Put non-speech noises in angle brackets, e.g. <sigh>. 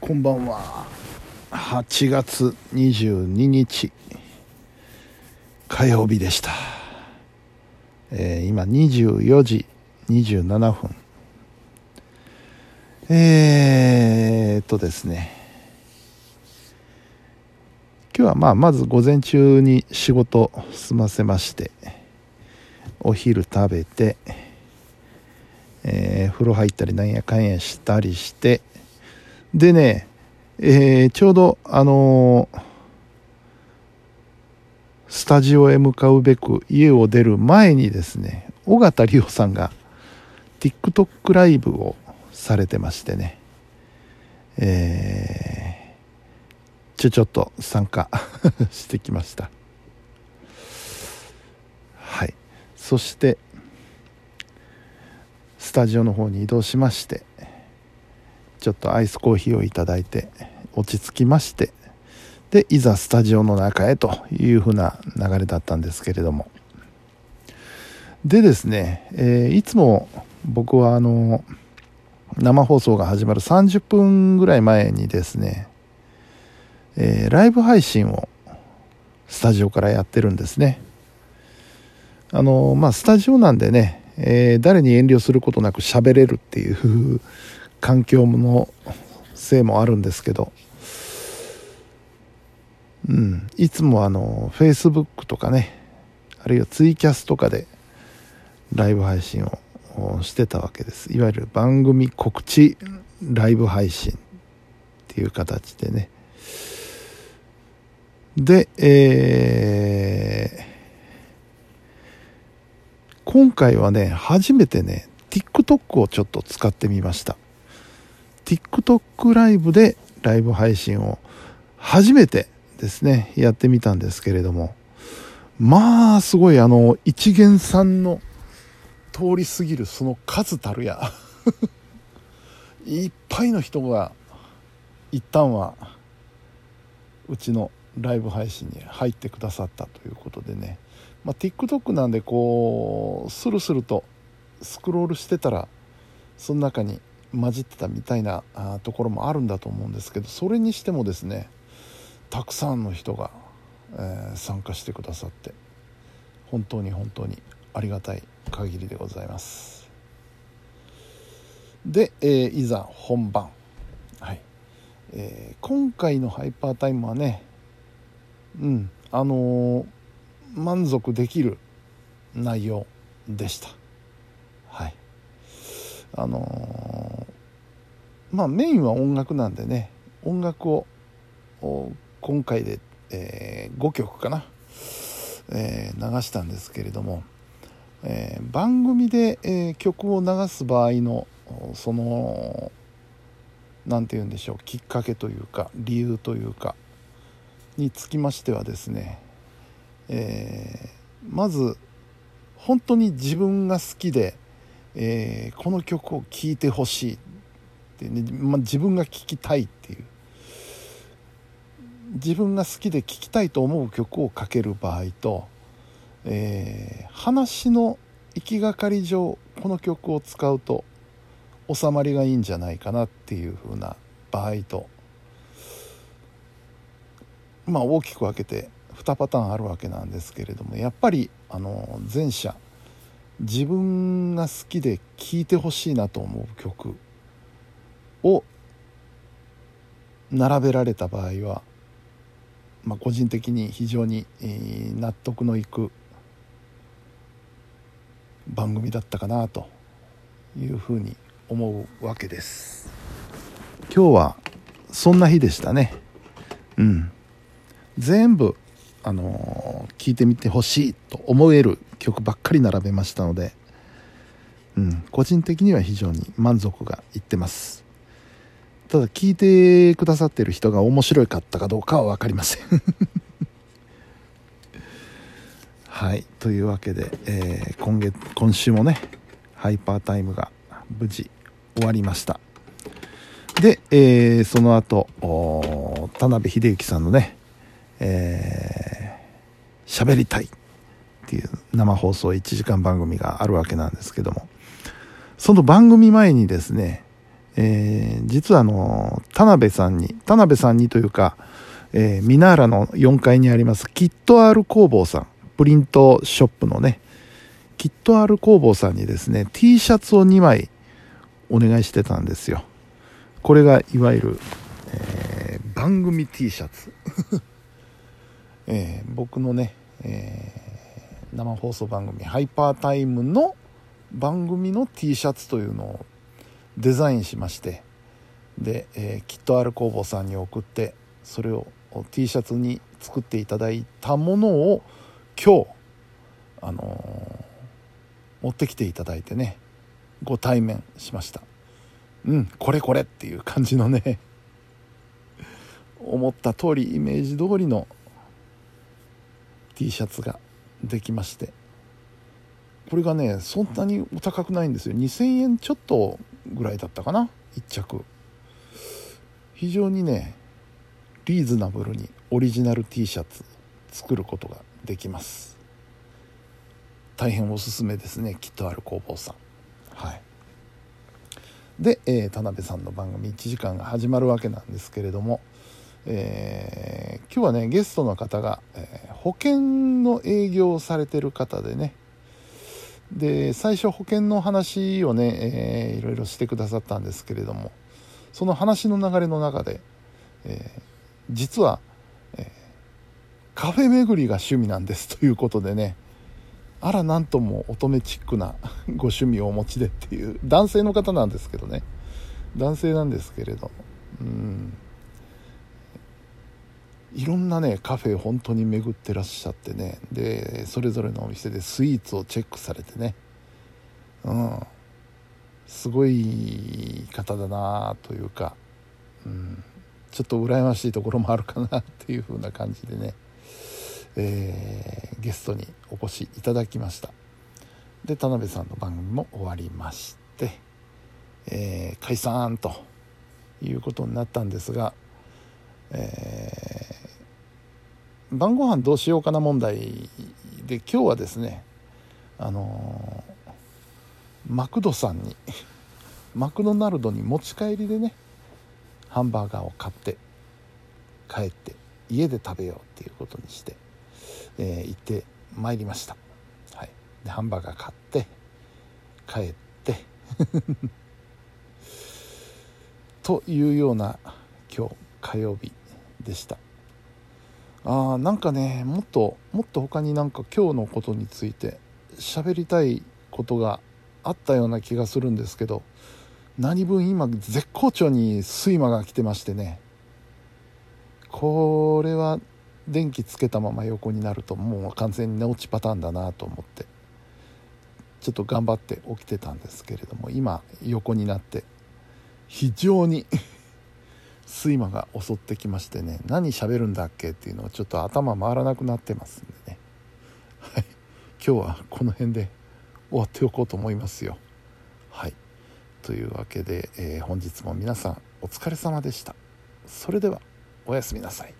こんばんは。8月22日火曜日でした、えー今24時27分。えー、っとですね。今日はまあまず午前中に仕事済ませましてお昼食べて、えー風呂入ったりなんやかんやしたりしてでね、えーちょうどあのースタジオへ向かうべく家を出る前にですね尾形里夫さんが TikTok ライブをされてましてね。えーちょちょっと参加 <laughs> してきました。はい。そしてスタジオの方に移動しましてちょっとアイスコーヒーをいただいて落ち着きましてでいざスタジオの中へというふうな流れだったんですけれども。でですね、えーいつも僕はあの生放送が始まる30分ぐらい前にですね、えーライブ配信をスタジオからやってるんですね。あのまあスタジオなんでね、えー誰に遠慮することなく喋れるっていう環境のせいもあるんですけど。うん、いつもあの Facebook とかねあるいはツイキャスとかでライブ配信をしてたわけです。いわゆる番組告知ライブ配信っていう形でね。でえー今回はね初めてね TikTok をちょっと使ってみました。TikTok ライブでライブ配信を初めてですねやってみたんですけれどもまあすごいあの一元さんの通り過ぎるその数たるや <laughs> いっぱいの人が一旦はうちのライブ配信に入ってくださったということでね、まあ、TikTok なんでこうスルスルとスクロールしてたらその中に混じってたみたいなところもあるんだと思うんですけどそれにしてもですねたくさんの人が、えー参加してくださって本当に本当にありがたい限りでございます。で、えーいざ本番。はい、えー今回のハイパータイムはねうんあのー満足できる内容でした。はい。あのまあメインは音楽なんでね音楽を今回で、え5曲かな、えー流したんですけれども、えー番組で、えー曲を流す場合のその何て言うんでしょうきっかけというか理由というかにつきましてはですね、えーまず本当に自分が好きで、えーこの曲を聴いてほしいって、ね。まあ、自分が聴きたいっていう。自分が好きで聴きたいと思う曲をかける場合と、えー話の行きがかり上この曲を使うと収まりがいいんじゃないかなっていう風な場合とまあ大きく分けて2パターンあるわけなんですけれどもやっぱりあの前者。自分が好きで聴いてほしいなと思う曲。を並べられた場合は、まあ、個人的に非常に、納得のいく番組だったかなというふうに思うわけです。今日はそんな日でしたね。うん。全部あの聞いてみてほしいと思える曲ばっかり並べましたので、うん、個人的には非常に満足がいってます。ただ聞いてくださってる人が面白かったかどうかは分かりません。<laughs> はい。というわけで、えー今月今週もねハイパータイムが無事終わりました。で、えーその後田辺秀幸さんのねえー喋りたいっていう生放送1時間番組があるわけなんですけどもその番組前にですね、えー、実はあの田辺さんに田辺さんにというか、えー、ミナーラの4階にありますキット R 工房さんプリントショップのねキット R 工房さんにですね T シャツを2枚お願いしてたんですよ。これがいわゆる、えー、番組 T シャツ、<laughs> えー、僕のね、えー、生放送番組ハイパータイムの番組の T シャツというのをデザインしましてで、えー、きっとある工房さんに送ってそれを T シャツに作っていただいたものを今日あのー、持ってきていただいてねご対面しました。うんこれこれっていう感じのね <laughs> 思った通りイメージ通りの T シャツができまして。これがねそんなにお高くないんですよ。2000円ちょっとぐらいだったかな。1着。非常にねリーズナブルにオリジナル T シャツ作ることができます。大変おすすめですねきっとある工房さん。はい。で、えー、田辺さんの番組1時間が始まるわけなんですけれども、えー、今日はねゲストの方が、えー、保険の営業をされてる方でねで最初保険の話をね、えー、いろいろしてくださったんですけれどもその話の流れの中で、えー、実は、えー、カフェ巡りが趣味なんですということでねあらなんとも乙女チックな <laughs> ご趣味をお持ちでっていう男性の方なんですけどね。男性なんですけれどうん。いろんなねカフェ本当に巡ってらっしゃってね。でそれぞれのお店でスイーツをチェックされてね。うん。すごい方だなというか、うん、ちょっと羨ましいところもあるかなっていう風な感じでね、えー、ゲストにお越しいただきました。で田辺さんの番組も終わりまして、えー、解散ということになったんですが、えー、晩ご飯どうしようかな問題で今日はですねあのマクドさんに <laughs> マクドナルドに持ち帰りでねハンバーガーを買って帰って家で食べようっていうことにして、えー、行ってまいりました、はい、でハンバーガー買って帰って <laughs> というような今日火曜日でした。あーなんかねもっともっと他になんか今日のことについて喋りたいことがあったような気がするんですけど何分今絶好調に睡魔が来てましてね。これは電気つけたまま横になるともう完全に寝落ちパターンだなと思ってちょっと頑張って起きてたんですけれども今横になって非常に睡魔が襲ってきましてね何喋るんだっけっていうのをちょっと頭回らなくなってますんでね。はい。今日はこの辺で終わっておこうと思いますよ。はい。というわけで、えー、本日も皆さんお疲れ様でした。それではおやすみなさい。